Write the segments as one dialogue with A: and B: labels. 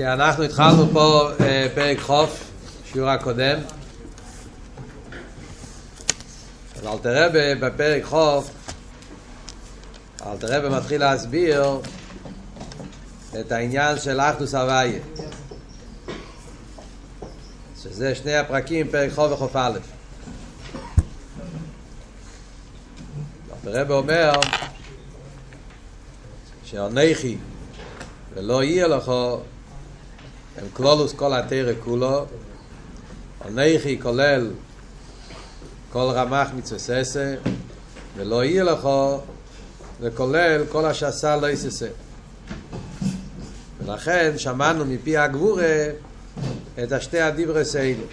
A: כן, אנחנו התחלנו פה אה, פרק חוף, שיעור הקודם. אז אלתר רבה בפרק חוף, אלתר רבה מתחיל להסביר את העניין של אחדוס הוויה. שזה שני הפרקים, פרק חוף וחוף א'. רבה אומר שאונכי ולא יהיה לכו הם כלולוס כל התרא כולו. אונכי כולל כל רמח מצוססה ולא יהיה לכו וכולל כל השסה לא יססה ולכן שמענו מפי הגבורה את השתי הדיברס האלו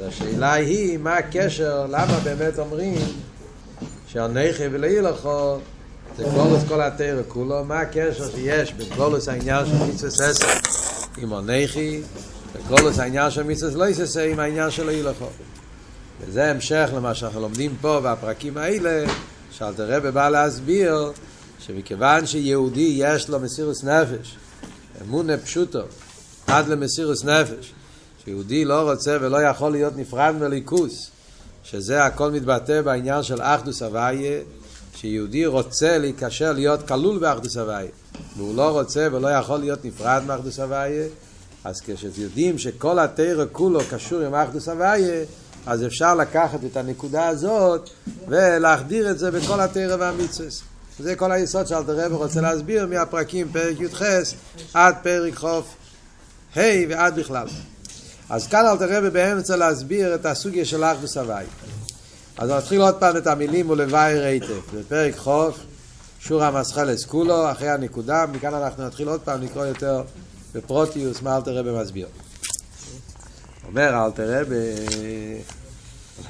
A: והשאלה היא מה הקשר, למה באמת אומרים שאונכי ולא יהיה לכו זה כלולוס כל התרא כולו, מה הקשר שיש בין כלולוס העניין של מצווה ססר עם עונכי, וכלולוס העניין של מצווה לא יססר עם העניין של הילכו. וזה המשך למה שאנחנו לומדים פה בפרקים האלה, שאלתר רבי בא להסביר שמכיוון שיהודי יש לו מסירוס נפש, אמונה פשוטו, עד למסירוס נפש, שיהודי לא רוצה ולא יכול להיות נפרד מליכוס, שזה הכל מתבטא בעניין של אחדוס הוויה, שיהודי רוצה להיקשר להיות כלול באחדוס הוויה והוא לא רוצה ולא יכול להיות נפרד מאחדוס הוויה אז כשיודעים שכל התרא כולו קשור עם אחדוס הוויה אז אפשר לקחת את הנקודה הזאת ולהחדיר את זה בכל התרא והמצווה זה כל היסוד שאלתר רבי רוצה להסביר מהפרקים פרק י"ח עד פרק חוף ה' ועד בכלל. אז כאן אלתר רבי באמצע להסביר את הסוגיה של אחדוס הוויה אז נתחיל עוד פעם את המילים ולוואי רייטף. בפרק חוף, שור המסחלס כולו, אחרי הנקודה, מכאן אנחנו נתחיל עוד פעם לקרוא יותר בפרוטיוס מה אלתר רבי מסביר. אומר אלתר רבי,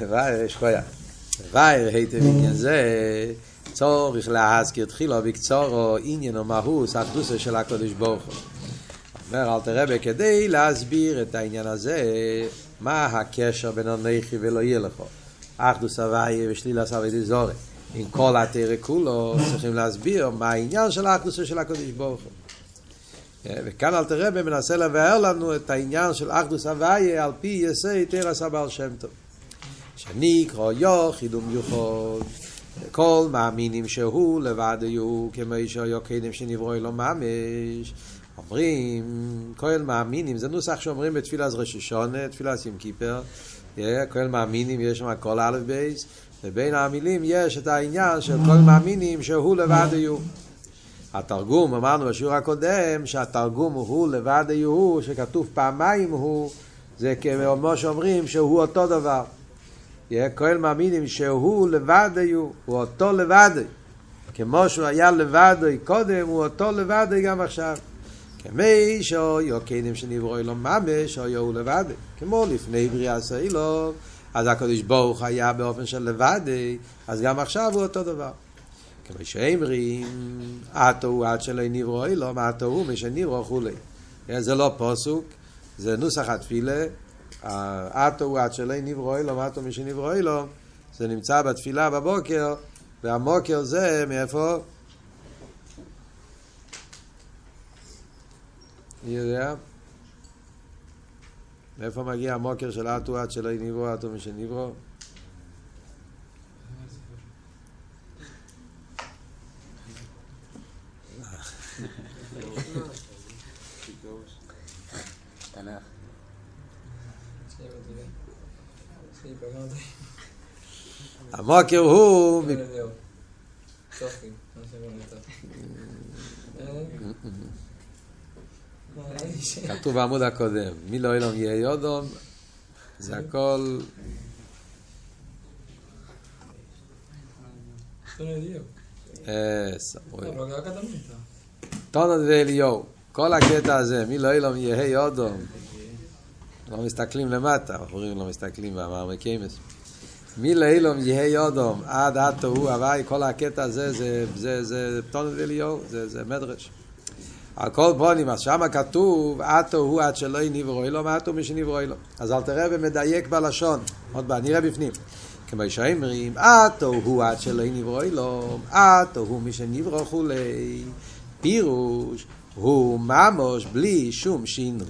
A: לוואי, יש חויה. לוואי רייטף עניין זה, צורך להזכיר תחילו בקצורו עניין או מהוס, אחדוסה של הקודש ברוך הוא. אומר אלתר רבי, כדי להסביר את העניין הזה, מה הקשר בין הנכי ולא יהיה לך. אחדוס הוויה ושלילה סבי זורי. עם כל התרא כולו צריכים להסביר מה העניין של האחדוס של הקדוש ברוך הוא. וכאן אל תראה מנסה לבאר לנו את העניין של אחדוס הוויה על פי יסי תרא סבל שם טוב. שנקרא יו חידום יוחוד. כל מאמינים שהוא לבד היו כמו שהיו קדם שנברו אלו ממש. אומרים, כל מאמינים, זה נוסח שאומרים השונה, תפילת ים כיפר. כל מאמינים יש שם כל א' בייס, ובין המילים יש את העניין של כל מאמינים שהוא לבד יהיו. התרגום, אמרנו בשיעור הקודם, שהתרגום הוא לבד יהיו, שכתוב פעמיים הוא, זה כמו שאומרים שהוא אותו דבר. כל מאמינים שהוא לבד יהיו, הוא אותו לבד. כמו שהוא היה לבד קודם, הוא אותו לבד גם עכשיו. כמי שאויו קיינים שנברו אלו ממש, אויו הוא לבד. כמו לפני בריאה סאילו, אז הקדוש ברוך היה באופן של לבד, אז גם עכשיו הוא אותו דבר. כמו שאמרים, עתו הוא עד שלא נברו אלו, עתו הוא משנברו וכולי. זה לא פוסוק, זה נוסח התפילה, עתו הוא עד שלא נברו אלו, עתו משנברו אלו, זה נמצא בתפילה בבוקר, והמוקר זה מאיפה? מי יודע? מאיפה מגיע המוקר של אטו עד שלא יניברו אטו משניברו? המוקר הוא... כתוב בעמוד הקודם, מי לא אילום יהיה יודום, זה הכל... טונות ואליהו, כל הקטע הזה, מי לא אילום יהיה יודום, לא מסתכלים למטה, הבחורים לא מסתכלים במאמר קיימס. מי לאילום יהיה יודום, עד עד תוהו הוואי, כל הקטע הזה, זה טונות ואליהו, זה מדרש. על כל פונים, אז שמה כתוב, עתו הוא עד שלא נברו אלו, מעטו מי שנברו אלו. אז אל תראה ומדייק בלשון, עוד פעם, נראה בפנים. כמו שאומרים, עתו הוא עד שלא נברו אלו, עתו הוא מי שנברו כולי. פירוש, הוא ממוש בלי שום שינוי.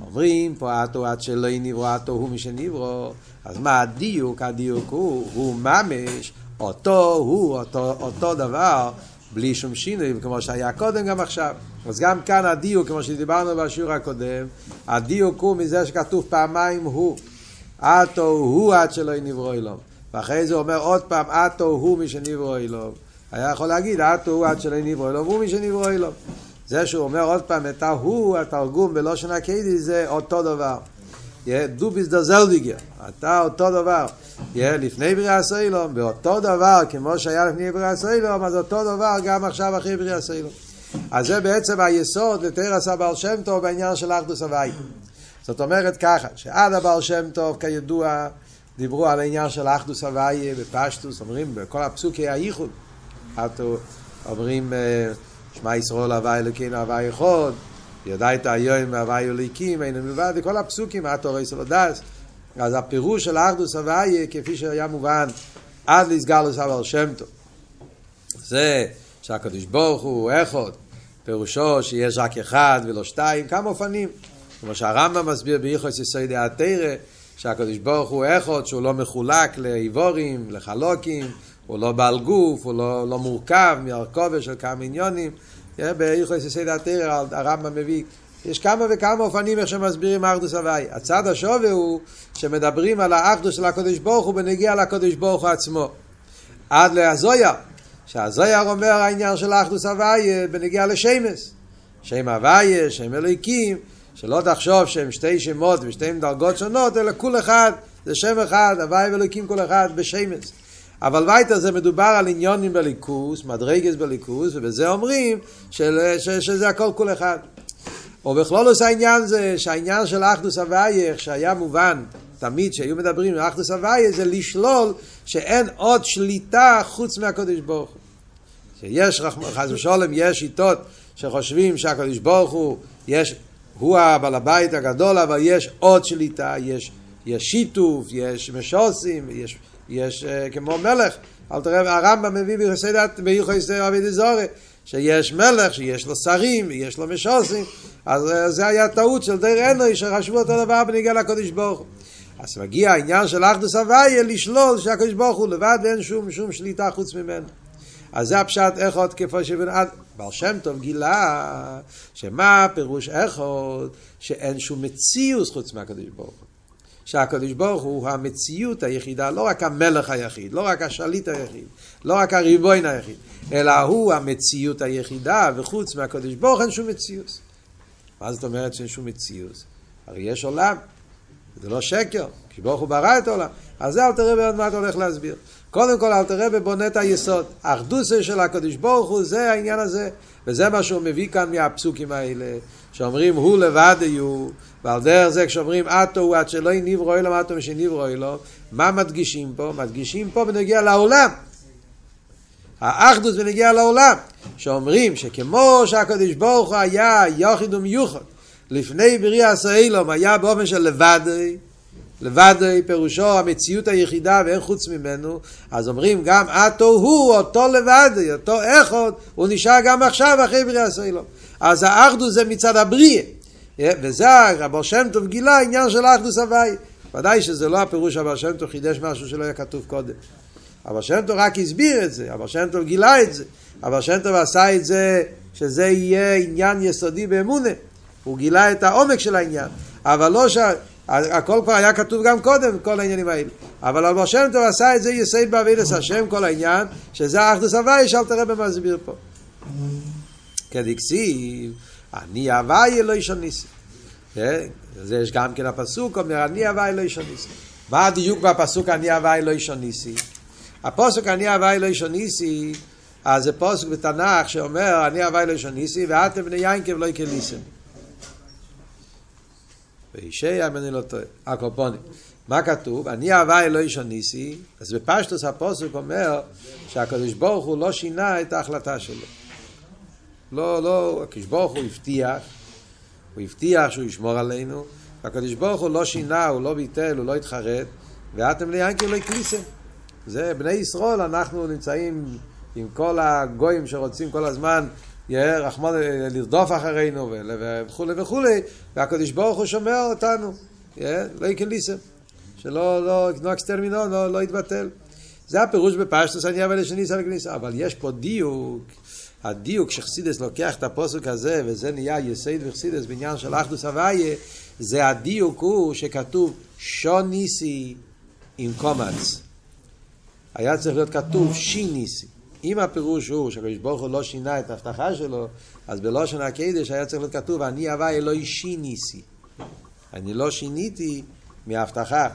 A: אומרים פה אטו עד שלא נברא אטו הוא משנברו, אז מה הדיוק? הדיוק הוא, הוא ממש אותו הוא, אותו, אותו דבר, בלי שום שינוי, כמו שהיה קודם גם עכשיו. אז גם כאן הדיוק, כמו שדיברנו בשיעור הקודם, הדיוק הוא מזה שכתוב פעמיים הוא. אטו הוא עד שלא נברוא אלום. ואחרי זה אומר עוד פעם, אטו הוא משנברוא אלום. היה יכול להגיד, אטו הוא עד שלא נברוא אלום, הוא משנברוא אלום. זה שהוא אומר עוד פעם את ההוא, התרגום בלושן הקיידי זה אותו דבר. דו ביז זלדיגר, אתה אותו דבר. לפני בריאה סוילום, באותו דבר, כמו שהיה לפני בריאה סוילום, אז אותו דבר גם עכשיו אחרי בריאה סוילום. אז זה בעצם היסוד לתרס הבעל שם טוב בעניין של אחדוס הוואי. זאת אומרת ככה, שעד הבעל שם טוב, כידוע, דיברו על העניין של אחדוס הוואי בפשטוס, אומרים בכל הפסוקי הייחוד. אומרים שמע ישראל הוואי אלוקינו הוואי אחד, ידעת היום הוואי אלוקים, אין מלבד, וכל הפסוקים, התורה סלודס. אז הפירוש של אחדוס הוואי, כפי שהיה מובן עד לסגלוס הבעל שם טוב. זה שהקדוש ברוך הוא אחד, פירושו שיש רק אחד ולא שתיים, כמה אופנים. כמו שהרמב"ם מסביר ביחס יסודי התרא, שהקדוש ברוך הוא אחד, שהוא לא מחולק לאיבורים, לחלוקים, הוא לא בעל גוף, הוא לא, לא מורכב מהרכובת של כמה עניונים. ביחס יסודי התרא הרמב"ם מביא יש כמה וכמה אופנים איך שמסבירים אחדוס הוואי. הצד השווה הוא שמדברים על האחדוס של הקדוש ברוך הוא בנגיע לקדוש ברוך הוא עצמו. עד להזויה, שהזויר אומר העניין של אחדוס הוואי בנגיע לשמס. שם הוואי, שם אלוהיקים, שלא תחשוב שהם שתי שמות ושתי דרגות שונות, אלא כול אחד, זה שם אחד, הוואי ואלוהיקים כל אחד בשמס. אבל וייטר זה מדובר על עניונים בליכוס, מדרגס בליכוס, ובזה אומרים של, ש, שזה הכל כול אחד. ובכלולוס העניין זה שהעניין של אחדוס הוויה, שהיה מובן תמיד שהיו מדברים על אחדוס הוויה, זה לשלול שאין עוד שליטה חוץ מהקדוש ברוך הוא. שיש, חס ושלום, יש שיטות שחושבים שהקדוש ברוך הוא, יש, הוא הבעל הבית הגדול, אבל יש עוד שליטה, יש, יש שיתוף, יש משוסים, יש, יש uh, כמו מלך. אל תראה, הרמב"ם מביא ביחסי ביחסי עביד זורי, שיש מלך, שיש לו שרים, ויש לו משוסים, אז אה, זה היה טעות של דייר אנוי שחשבו אותו דבר בניגע לקודש ברוך הוא. אז מגיע העניין של אחדוס הוויה לשלול שהקודש ברוך הוא לבד ואין שום, שום שליטה חוץ ממנו. אז זה הפשט איכות כפי שבן עד... בר שם טוב גילה שמה פירוש איכות שאין שום מציאוס חוץ מהקדוש ברוך הוא. שהקדוש ברוך הוא המציאות היחידה, לא רק המלך היחיד, לא רק השליט היחיד, לא רק הריבוין היחיד, אלא הוא המציאות היחידה, וחוץ מהקדוש ברוך אין שום מציאות. מה זאת אומרת שאין שום מציאות? הרי יש עולם, זה לא שקר, כי ברוך הוא ברא את העולם. אז זה אלתר רבי עוד מעט הולך להסביר. קודם כל אלתר רבי בונה את היסוד. האחדוסה של הקדוש ברוך הוא זה העניין הזה. וזה מה שהוא מביא כאן מהפסוקים האלה, שאומרים הוא לבד יהיו, ועל דרך זה כשאומרים אטו הוא עד שלא נברוא אלו, אטו משנברוא אלו, מה מדגישים פה? מדגישים פה בנגיע לעולם. האחדוס בנגיע לעולם, שאומרים שכמו שהקדוש ברוך הוא היה יחיד ומיוחד, לפני בריאה סאילום היה באופן של לבדי, לבדי פירושו המציאות היחידה ואין חוץ ממנו, אז אומרים גם אתו הוא, אותו לבדי, אותו אחד, הוא נשאר גם עכשיו אחרי בריאה סאילום. אז האחדוס זה מצד הבריאה, וזה רבו שם טוב גילה עניין של האחדוס הוואי. ודאי שזה לא הפירוש אבל שם טוב חידש משהו שלא היה כתוב קודם. אבל שם טוב רק הסביר את זה, אבל שם טוב גילה את זה, אבל שם טוב עשה את זה שזה יהיה עניין יסודי באמונה. הוא גילה את העומק של העניין, אבל לא ש... הכל כבר היה כתוב גם קודם, כל העניינים האלה. אבל אבו שם טוב עשה את זה יסייד בעבידת השם, כל העניין, שזה האחדוס הוואי, שאל תראה במה מסביר פה. כדקסיב, אני הוואי אלוהי שניסי. זה יש גם כן הפסוק, אומר אני הוואי אלוהי שניסי. מה הדיוק בפסוק אני הוואי אלוהי שניסי? הפוסק אני הוואי אלוהי שניסי, אז זה פוסק בתנ"ך שאומר אני הוואי אלוהי שניסי, ואתם בני יינקב לא יקליסם. וישע אם אני לא טועה, הקופונים. מה כתוב? אני אהבה אלוהי שניסי, אז בפשטוס הפוסק אומר שהקדוש ברוך הוא לא שינה את ההחלטה שלו. לא, לא, הקדוש ברוך הוא הבטיח, הוא הבטיח שהוא ישמור עלינו, והקדוש ברוך הוא לא שינה, הוא לא ביטל, הוא לא התחרט, ואתם ליינקי לא הקליסם. זה בני ישראל, אנחנו נמצאים עם כל הגויים שרוצים כל הזמן רחמון לרדוף אחרינו וכולי וכולי, והקדוש ברוך הוא שומר אותנו, לא יקליסם, שלא, לא, לא אקסטרמינו, לא, לא יתבטל. זה הפירוש בפשטוס אני אבל שניסה וכניסה, אבל יש פה דיוק, הדיוק שחסידס לוקח את הפוסק הזה, וזה נהיה יסייד וחסידס בעניין של אחדוס הוויה, זה הדיוק הוא שכתוב שוניסי עם קומץ. היה צריך להיות כתוב שיניסי. אם הפירוש הוא שהקדוש ברוך הוא לא שינה את ההבטחה שלו, אז בלושן הקדש היה צריך להיות כתוב, אני הווה אלוהי שיניסי. אני לא שיניתי מההבטחה.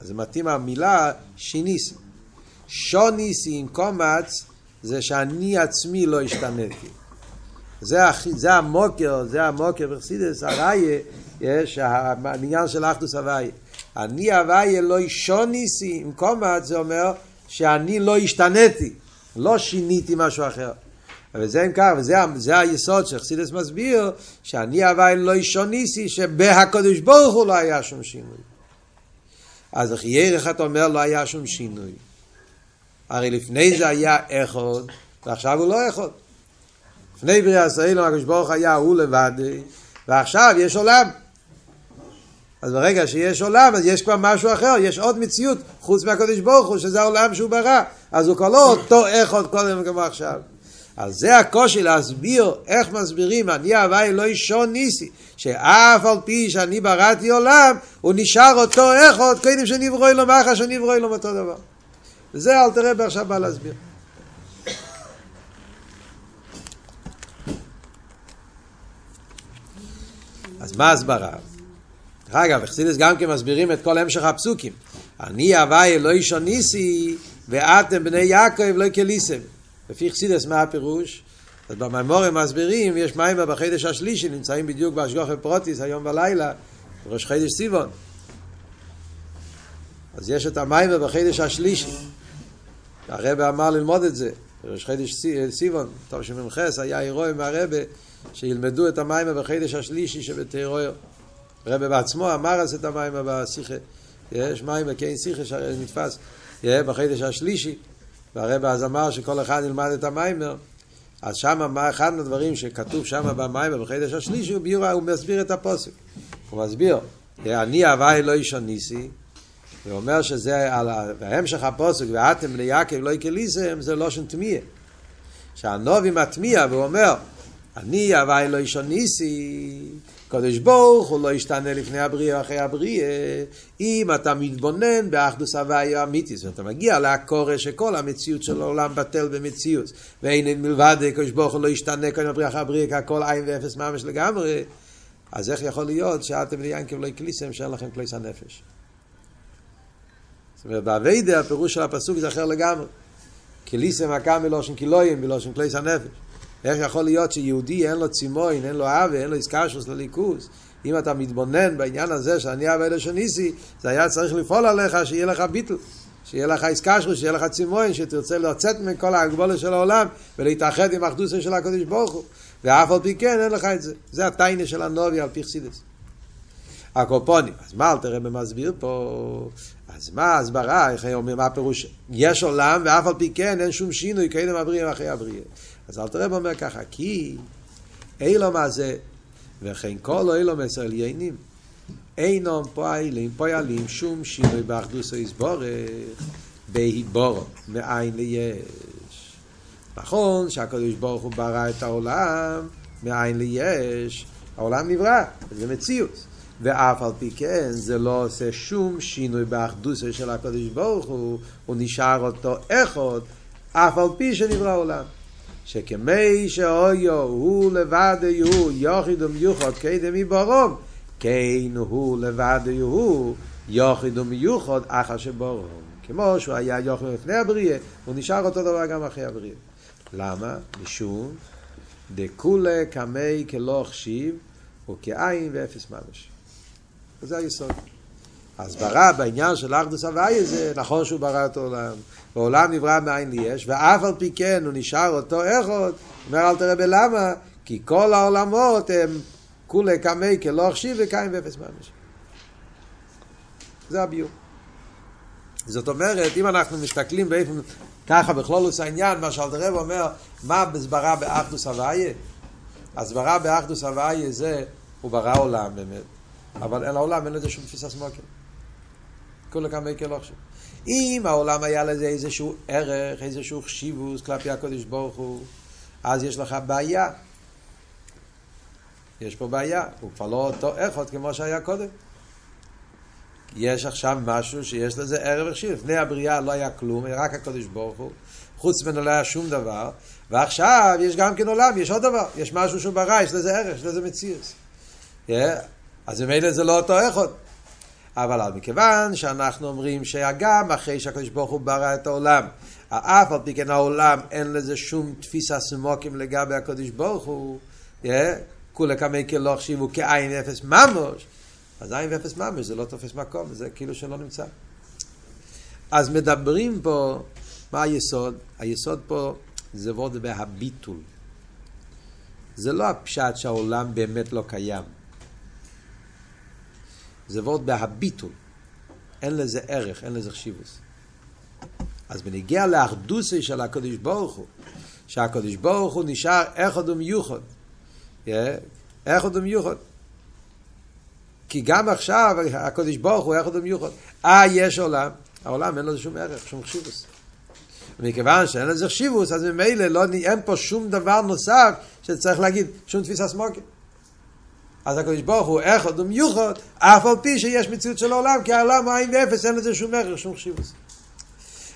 A: אז זה מתאים המילה שיניסי. שוניסי עם קומץ זה שאני עצמי לא השתנתי. זה, זה המוקר, זה המוקר בחסידס, יש העניין של אחדוס הוויה. אני הוויה לא שוניסי עם קומץ זה אומר שאני לא השתנתי. לא שיניתי משהו אחר. וזה אם כך, וזה זה היסוד שחסידס מסביר, שאני הווי לא אישוניסי, שבהקדוש ברוך הוא לא היה שום שינוי. אז איך ירח אתה אומר לא היה שום שינוי. הרי לפני זה היה אחד, ועכשיו הוא לא אחד. לפני בריאה ישראל, הקדוש ברוך היה הוא לבד, ועכשיו יש עולם. אז ברגע שיש עולם, אז יש כבר משהו אחר, יש עוד מציאות חוץ מהקדוש ברוך הוא, שזה העולם שהוא ברא. אז הוא כבר לא אותו אחד קודם כמו עכשיו. אז זה הקושי להסביר איך מסבירים אני הווי אלוהי שון ניסי שאף על פי שאני בראתי עולם הוא נשאר אותו אחד קודם שנברואי לו מחש שנברואי לו אותו דבר וזה אל תראה בעכשיו בא להסביר אז מה הסברה? דרך אגב, אכסידס גם כן מסבירים את כל המשך הפסוקים. אני הווי אלוהי שוניסי ואתם בני יעקב לא כליסם. לפי אכסידס מה הפירוש? אז במימורים מסבירים, יש מים בחדש השלישי, נמצאים בדיוק באשגוחי פרוטיס היום בלילה, ראש חדש סיבון. אז יש את המים בחדש השלישי. הרב אמר ללמוד את זה, ראש חדש סיבון, טוב שממחס, היה אירוע עם הרבה, שילמדו את המים בחדש השלישי שבתירויר. רבי בעצמו אמר אז את המים בשיחה. יש מים בקיין שיחה שנתפס בחידש השלישי. והרבי אז אמר שכל אחד ילמד את המיימר. אז שם, אחד מהדברים שכתוב שם במיימר בחידש השלישי, הוא, ביור, הוא מסביר את הפוסק. הוא מסביר, אני הווי לא איש הניסי, ואומר שזה, על ההמשך הפוסק, ואתם בני יעקב לא יקליסם, זה לא שם תמיה. שהנובי מטמיע ואומר, אני הווי לא איש הניסי, קדוש ברוך הוא לא ישתנה לפני הבריאה ואחרי הבריאה. אם אתה מתבונן באחדוס הוויה אמיתי, זאת אומרת, אתה מגיע לעקורא שכל המציאות של העולם בטל במציאות. ואין מלבד קדוש ברוך הוא לא ישתנה קודם הבריאה אחרי הבריאה, כי הכל עין ואפס ממש לגמרי. אז איך יכול להיות שאתם ליאנקים לא יקליסם שאין לכם כליס הנפש? זאת אומרת, באביידה הפירוש של הפסוק זה אחר לגמרי. כליסם הקם מלושן כילויים, מלושן כליס הנפש. איך יכול להיות שיהודי אין לו צימוין, אין לו אבי, אין לו איסקשוס לליכוס? אם אתה מתבונן בעניין הזה שאני אבי אלו שניסי, זה היה צריך לפעול עליך שיהיה לך ביטל, שיהיה לך איסקשוס, שיהיה לך צימוין, שתרצה לצאת מכל ההגבולה של העולם ולהתאחד עם האחדוסה של הקדוש ברוך הוא. ואף על פי כן אין לך את זה. זה הטיינה של הנובי על פי חסידס. הקופונים. אז מה אלתר רבי מסביר פה? אז מה ההסברה, איך אומר, מה הפירוש? יש עולם ואף על פי כן אין שום שינוי קדם הבריאה ואחרי הבריאה. אז אל תראה אומר ככה, כי אילו מה זה, וכן כל אילו מסר עליינים, אינם פועלים, פועלים שום שינוי באחדוס היסבורך, בהיבורו, מאין ליש. נכון שהקדוש ברוך הוא ברא את העולם, מאין ליש, העולם נברא, זה מציאות. ואף על פי כן זה לא עושה שום שינוי באחדוסה של הקדוש ברוך הוא, הוא נשאר אותו אחד, אף על פי שנברא עולם. שכמי שאויו הוא לבד הוא יוחיד ומיוחד קדם יברום כן הוא לבד הוא יוחיד ומיוחד אחר שברום כמו שהוא היה יוחיד לפני הבריאה הוא נשאר אותו דבר גם אחרי הבריאה. למה? משום דכולה קמי כלא החשיב וכעין ואפס ממש זה היסוד הסברה בעניין של אחדוס הוויה זה נכון שהוא ברא את העולם ועולם נברא מאין ליש ואף על פי כן הוא נשאר אותו אחד אומר אל תראה בלמה כי כל העולמות הם כולי קמי כלא החשיב וקיים ואפס ממש זה הביור זאת אומרת אם אנחנו מסתכלים באיפה ככה בכלולוס העניין, מה שאלתר רב אומר, מה בסברה באחדוס הוויה? הסברה באחדוס הוויה זה, הוא ברא עולם באמת, אבל אין העולם, אין לזה שום תפיסה סמוקר. כולה כמה יקר לא עכשיו. אם העולם היה לזה איזשהו ערך, איזשהו חשיבוס כלפי הקודש ברוך הוא, אז יש לך בעיה. יש פה בעיה, הוא כבר לא אותו איכות כמו שהיה קודם. יש עכשיו משהו שיש לזה ערב החשיב. לפני הבריאה לא היה כלום, רק הקודש ברוך הוא. חוץ ממנו לא היה שום דבר, ועכשיו יש גם כן עולם, יש עוד דבר, יש משהו שהוא ברא, יש לזה ערך, יש לזה מציאות. Yeah. אז ממילא זה לא אותו איכות. אבל מכיוון שאנחנו אומרים שהגם אחרי שהקדוש ברוך הוא ברא את העולם, אף על פי כן העולם אין לזה שום תפיסה סמוקים לגבי הקדוש ברוך הוא, כולי כמי כלא החשיבו כעין אפס ממוש, אז עין ואפס ממוש זה לא תופס מקום, זה כאילו שלא נמצא. אז מדברים פה, מה היסוד? היסוד פה זה וורד בהביטול. זה לא הפשט שהעולם באמת לא קיים. זה וורד בהביטול. אין לזה ערך, אין לזה חשיבוס. אז בנגיע לאחדוסי של הקדוש ברוך הוא, שהקדוש ברוך הוא נשאר אחד ומיוחד. אחד ומיוחד. כי גם עכשיו הקדוש ברוך הוא אחד ומיוחד. אה, יש עולם, העולם אין לזה שום ערך, שום חשיבוס. ומכיוון שאין לזה חשיבוס, אז ממילא לא, אין פה שום דבר נוסף שצריך להגיד, שום תפיסה סמוקית. אז הקדוש ברוך הוא אחד ומיוחד, אף על פי שיש מציאות של העולם, כי העולם הוא עין ואפס, אין לזה שום ערך, שום חשיבוס.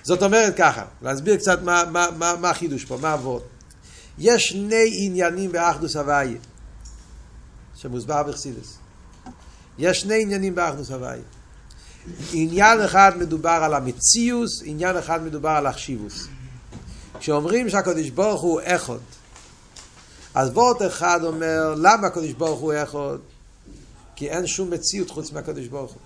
A: זאת אומרת ככה, להסביר קצת מה, מה, מה, מה החידוש פה, מה עבוד. יש שני עניינים באחדוס הוויה, שמוסבר בחסידס. יש שני עניינים באחדוס הוויה. עניין אחד מדובר על המציאוס, עניין אחד מדובר על החשיבוס. כשאומרים שהקדוש ברוך הוא אחד, אז וורט אחד אומר, למה הקדוש ברוך הוא אחד? כי אין שום מציאות חוץ מהקדוש ברוך הוא.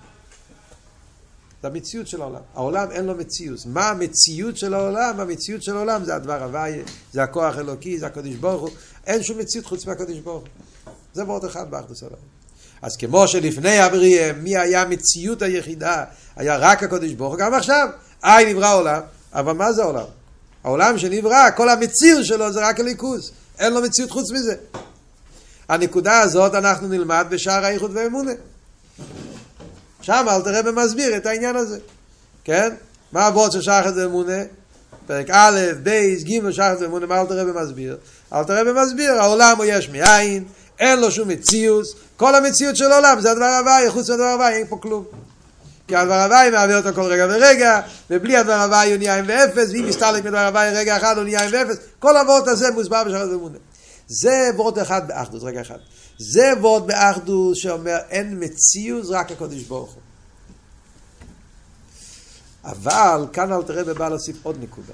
A: זה המציאות של העולם. העולם אין לו מציאות. מה המציאות של העולם? המציאות של העולם זה הדבר הוויה, זה הכוח אלוקי, זה הקדוש ברוך הוא. אין שום מציאות חוץ מהקדוש ברוך הוא. זה וורט אחד באחדוס העולם. אז כמו שלפני הבריאה, מי היה המציאות היחידה? היה רק הקדוש ברוך הוא, גם עכשיו. איי נברא עולם, אבל מה זה העולם? העולם שנברא, כל המציאות שלו זה רק הליכוז. אין לו מציאות חוץ מזה. הנקודה הזאת אנחנו נלמד בשער האיחוד והאמונה. שם אל תראה ומסביר את העניין הזה. כן? מה הוורד של שחר ואמונה? פרק א', בייס, ג', שחר ואמונה, מה אל תראה ומסביר? אל תראה ומסביר, העולם הוא יש מאין, אין לו שום מציאות, כל המציאות של העולם זה הדבר הוואי, חוץ מהדבר הוואי אין פה כלום. כי הדבר הוואי מעביר אותו כל רגע ורגע, ובלי הדבר הוואי הוא נהיה עם ואפס, ואם מסתלק מדבר הוואי רגע אחד הוא נהיה עם ואפס, כל הוורד הזה מוסבר בשחר ואמונה. זה וורד אחד באחדות, רגע אחד. זה וורד באחדות שאומר אין מציאות, רק הקודש ברוך הוא. אבל כאן אל תראה בבא להוסיף עוד נקודה.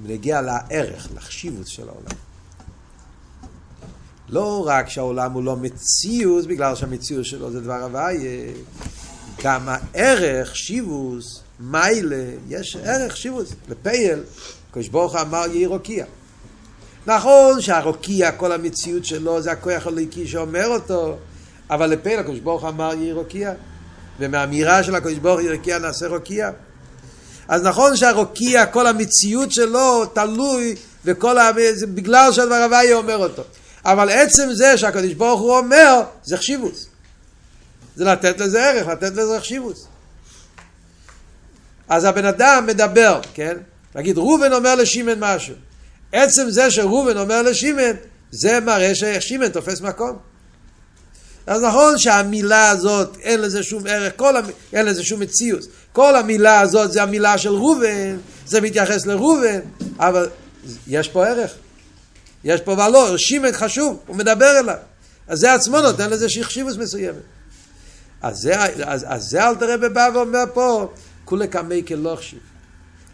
A: ונגיע לערך, לחשיבות של העולם. לא רק שהעולם הוא לא מציאות, בגלל שהמציאות שלו זה דבר הוויה, גם הערך, שיבוס, מיילה, יש ערך שיבוס, לפייל, הקדוש ברוך אמר יהי רוקיע. נכון שהרוקיע, כל המציאות שלו זה הכוח הליקי שאומר אותו, אבל לפייל הקדוש ברוך אמר יהי רוקיע, ומהאמירה של הקדוש ברוך יהי רוקיע נעשה רוקיע. אז נכון שהרוקיע, כל המציאות שלו תלוי, וכל ה... בגלל שהדבר הוויה אומר אותו. אבל עצם זה שהקדוש ברוך הוא אומר, זה חשיבוס. זה לתת לזה ערך, לתת לזה חשיבוס. אז הבן אדם מדבר, כן? נגיד ראובן אומר לשמן משהו. עצם זה שראובן אומר לשמן, זה מראה ששמן תופס מקום. אז נכון שהמילה הזאת אין לזה שום ערך, כל המ... אין לזה שום מציאות. כל המילה הזאת זה המילה של ראובן, זה מתייחס לראובן, אבל יש פה ערך. יש פה ולא, שימן חשוב, הוא מדבר אליו. אז זה עצמו נותן לזה שחשיבוס מסוימת. אז זה, אז, אז זה אל תראה בבא ואומר פה, כולי קמי כלא חשיב.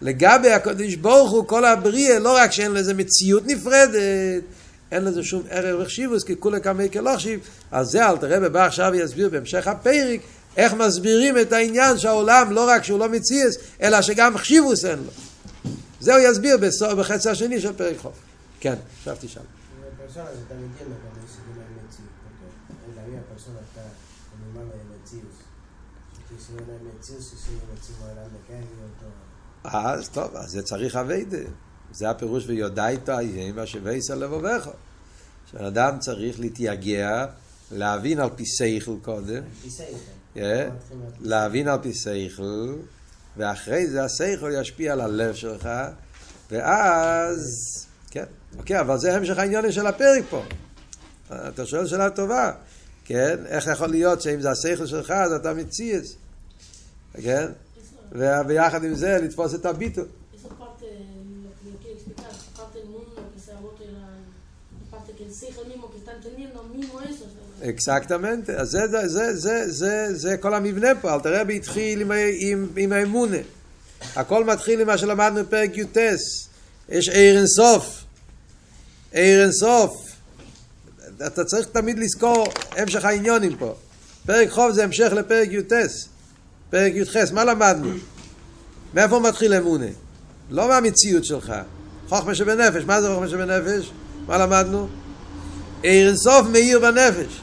A: לגבי הקדוש ברוך הוא, כל הבריאה, לא רק שאין לזה מציאות נפרדת, אין לזה שום ערך וחשיבוס, כי כולי קמי כלא חשיב. אז זה אל תראה בבא עכשיו יסביר בהמשך הפרק, איך מסבירים את העניין שהעולם, לא רק שהוא לא מציאס, אלא שגם חשיבוס אין לו. זה הוא יסביר בחצי השני של פרק חוף. כן, עכשיו תשאל. אז טוב, אז זה צריך אביידה. זה הפירוש ויודעת איים אשר וייסע לבובך. שבן אדם צריך להתייגע, להבין על פי שכל קודם, yeah, להבין על פי שכל, ואחרי זה השכל ישפיע על הלב שלך, ואז, כן, אוקיי, אבל זה המשך העניין של הפרק פה. אתה שואל שאלה טובה, כן? איך יכול להיות שאם זה השכל שלך אז אתה מציאס, כן? וביחד עם זה לתפוס את הביטו. אקסקטמנט, אז זה, זה, זה, זה, זה, זה כל המבנה פה, אל תראה התחיל עם, עם, עם האמונה. הכל מתחיל עם מה שלמדנו בפרק י"ט. יש עיר אינסוף. עיר אינסוף. אתה צריך תמיד לזכור המשך העניונים פה. פרק חוב זה המשך לפרק י"ט. פרק י"ח, מה למדנו? מאיפה מתחיל אמונה? לא מהמציאות שלך. חוכמה שבנפש, מה זה חוכמה שבנפש? מה למדנו? עיר אינסוף מאיר בנפש.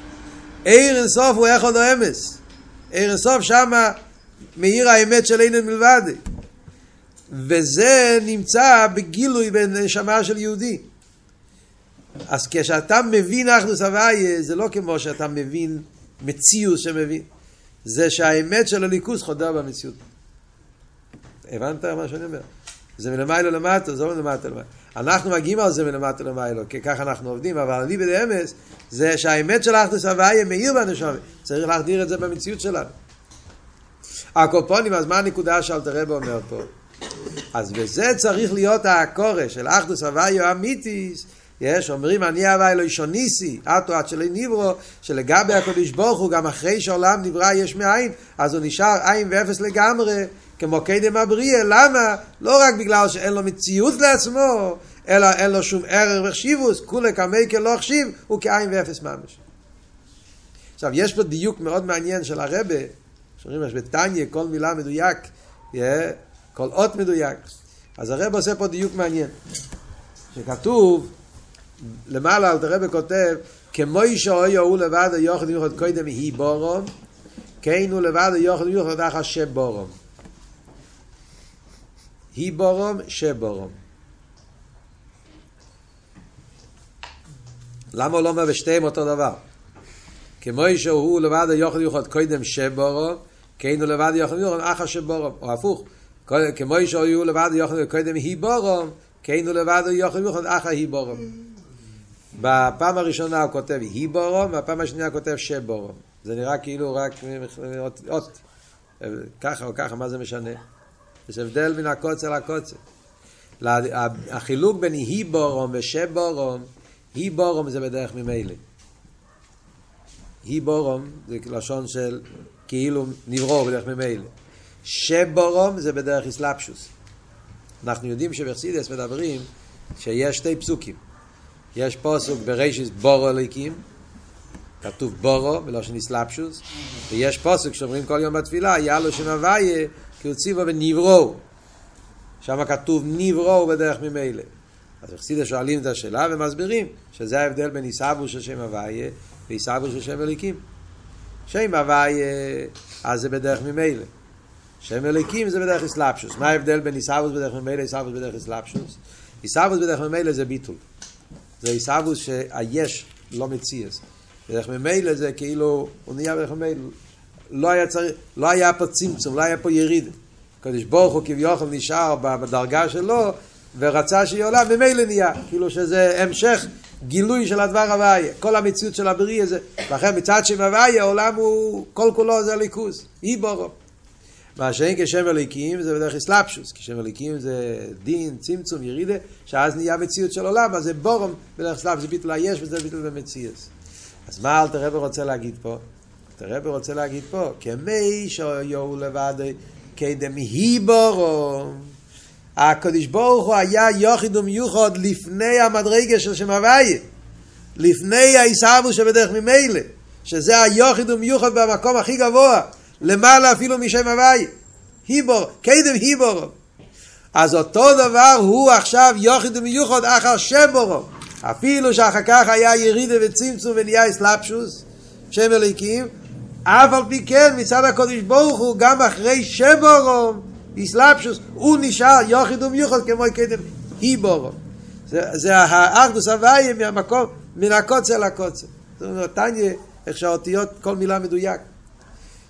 A: עיר אינסוף הוא אחד האמס. עיר אינסוף שמה מאיר האמת של אין מלבד. וזה נמצא בגילוי בנשמה של יהודי. אז כשאתה מבין אחדוס הוויה, זה לא כמו שאתה מבין מציאות שמבין. זה שהאמת של הליכוס חודר במציאות. הבנת מה שאני אומר? זה מלמעלה למטה, זה לא מלמטה למטה. אנחנו מגיעים על זה מלמטה למעלה, כי ככה אנחנו עובדים, אבל אני בדאמס, זה שהאמת של האחדוס הוויה מאיר בנשמה. צריך להחדיר את זה במציאות שלנו. הקופונים, אז מה הנקודה שאלתרבה אומר פה? אז בזה צריך להיות הקורא של אחדוס הוויה אמיתיס, יש, אומרים אני הווה אלוהי ניסי, אטו עד שלא נברו, שלגבי הקדוש ברוך הוא גם אחרי שהעולם נברא יש מאין, אז הוא נשאר עין ואפס לגמרי, כמו קדם הבריאה, למה? לא רק בגלל שאין לו מציאות לעצמו, אלא אין לו שום ערך וחשיבוס, כולי כמי כלא חשיב, הוא כאין ואפס ממש. עכשיו, יש פה דיוק מאוד מעניין של הרבה, שאומרים שבתניא כל מילה מדויק, yeah, כל אות מדויק. אז הרב עושה פה דיוק מעניין. שכתוב, למעלה אל תראה כותב, כמו שאוי הוא לבד היוחד מיוחד קודם היא בורום, כן הוא לבד היוחד מיוחד אחר שבורום. היא בורום, שבורום. למה הוא לא אומר בשתיהם אותו דבר? כמו שהוא לבד היוחד מיוחד קודם שבורום, כן הוא לבד היוחד מיוחד אחר שבורום, או הפוך. כמו שהיו לבד יוכל קודם היבורום, כן הוא לבד יוכל יוכל אחר היבורום. בפעם הראשונה הוא כותב היבורום, והפעם השנייה הוא כותב שבורום. זה נראה כאילו רק אות, ככה או ככה, מה זה משנה? יש הבדל בין הקוצר לקוצר. החילוק בין היבורום ושבורום, היבורום זה בדרך ממילא. היבורום זה לשון של כאילו נברור בדרך ממילא. שבורום זה בדרך אסלאפשוס. אנחנו יודעים שבחסידס מדברים שיש שתי פסוקים. יש פסוק ברישיס בורו אליקים, כתוב בורו בלושן אסלאפשוס, ויש פסוק שאומרים כל יום בתפילה, יאלו הוויה, כי הוא ציבו בנברו. שם כתוב נברו בדרך ממילא. אז בחסידס שואלים את השאלה ומסבירים שזה ההבדל בין עיסאוו של שם הוויה ועיסאוו של שם אליקים. שם הוויה, אז זה בדרך ממילא. שם אליקים זה בדרך אסלאפשוס. מה ההבדל בין עיסאוווס בדרך ממילא עיסאוווס בדרך אסלאפשוס? עיסאוווס בדרך ממילא זה ביטול. זה עיסאוווס שהיש לא מציאס. בדרך ממילא זה כאילו, הוא נהיה בדרך ממילא. לא היה לא פה צמצום, לא היה פה יריד. הקדוש ברוך הוא כביכול נשאר בדרגה שלו, ורצה שיהיה עולם, ממילא נהיה. כאילו שזה המשך גילוי של הדבר הוויה. כל המציאות של הבריאה זה, לכן מצד שם הוויה, העולם הוא, כל כולו זה ליכוז. אי בורו. מה שאין כשם אליקים זה בדרך אסלאפשוס, כשם אליקים זה דין, צמצום, ירידה, שאז נהיה מציאות של עולם, אז זה בורום בדרך אסלאפשוס, זה ביטול היש וזה ביטול במציאות. אז מה אלתר רבי רוצה להגיד פה? אלתר רבי רוצה להגיד פה, כמי שיהו לבד היא בורום. הקדוש ברוך הוא היה יוחיד ומיוחד לפני המדרגה של שם הוויה, לפני העיסאוו שבדרך ממילא, שזה היוחיד ומיוחד במקום הכי גבוה. למעלה אפילו משם הוואי. היבור, קדם היבורו. אז אותו דבר הוא עכשיו יוחיד ומיוחד אחר שבורו. אפילו שאחר כך היה ירידה וצמצום ונהיה אסלאפשוס, שם אליקים, אף על פי כן מצד הקודש ברוך הוא גם אחרי שבורו איסלאפשוס, הוא נשאר יוחיד ומיוחד כמו קדם היבורו. זה, זה האחדוס הוויה מהמקום, מן הקוצר לקוצר. זאת אומרת, תניא, איך שהאותיות, כל מילה מדויק.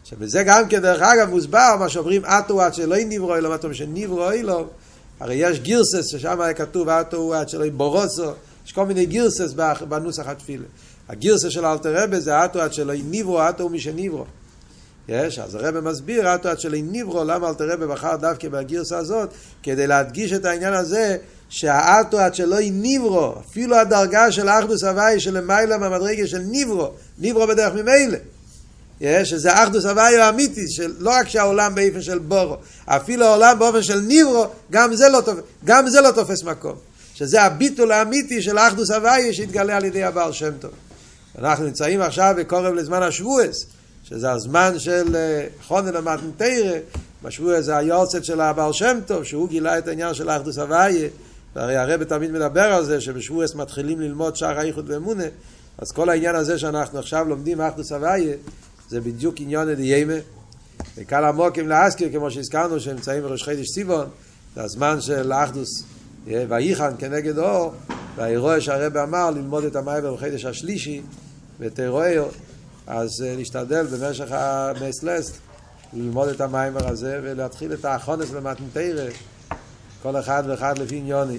A: עכשיו, וזה גם כן, דרך אגב, מוסבר, מה שאומרים אטו עד שלא נברו אלו, מה אתה אומר שנברו אלו, הרי יש גירסס, ששם היה כתוב אטו עד שלא בורוסו, יש כל מיני גירסס בנוסח התפילה. הגירסס של אלתר רבה זה אטו עד שלא נברו, אטו מי שנברו. יש, אז הרב מסביר, אטו עד שלא נברו, למה אלתר רבה בחר דווקא בגירסה הזאת, כדי להדגיש את העניין הזה, שהאטו עד שלא נברו, אפילו הדרגה של אחדוס הוואי שלמעלה מהמדרגה של נברו, נברו בדרך ממילא. שזה אחדוס הוויה האמיתי, לא רק שהעולם באופן של בורו, אפילו העולם באופן של ניברו, גם זה לא, תופס, גם זה לא תופס מקום. שזה הביטול האמיתי של אחדוס הוויה שהתגלה על ידי הבעל שם טוב. אנחנו נמצאים עכשיו בקורב לזמן השבועס, שזה הזמן של אה, חונן המתנתרא, בשבועס זה היורצת של הבעל שם טוב, שהוא גילה את העניין של אחדוס הוויה, והרי הרב תמיד מדבר על זה שבשבועס מתחילים ללמוד שער האיחוד ואמונה, אז כל העניין הזה שאנחנו עכשיו לומדים אחדוס הוויה, זה בדיוק עניון הדיימה. וקל עמוקים להזכיר, כמו שהזכרנו, שנמצאים בראש חידש סיבון, זה הזמן של אחדוס ויחן כנגד אור, והאירוע שהרבא אמר ללמוד את המייבר בחידש השלישי, ואת אירועו, אז נשתדל במשך המסלסט ללמוד את המיימר הזה ולהתחיל את האחונס במתנתרא, כל אחד ואחד לפי עניוני.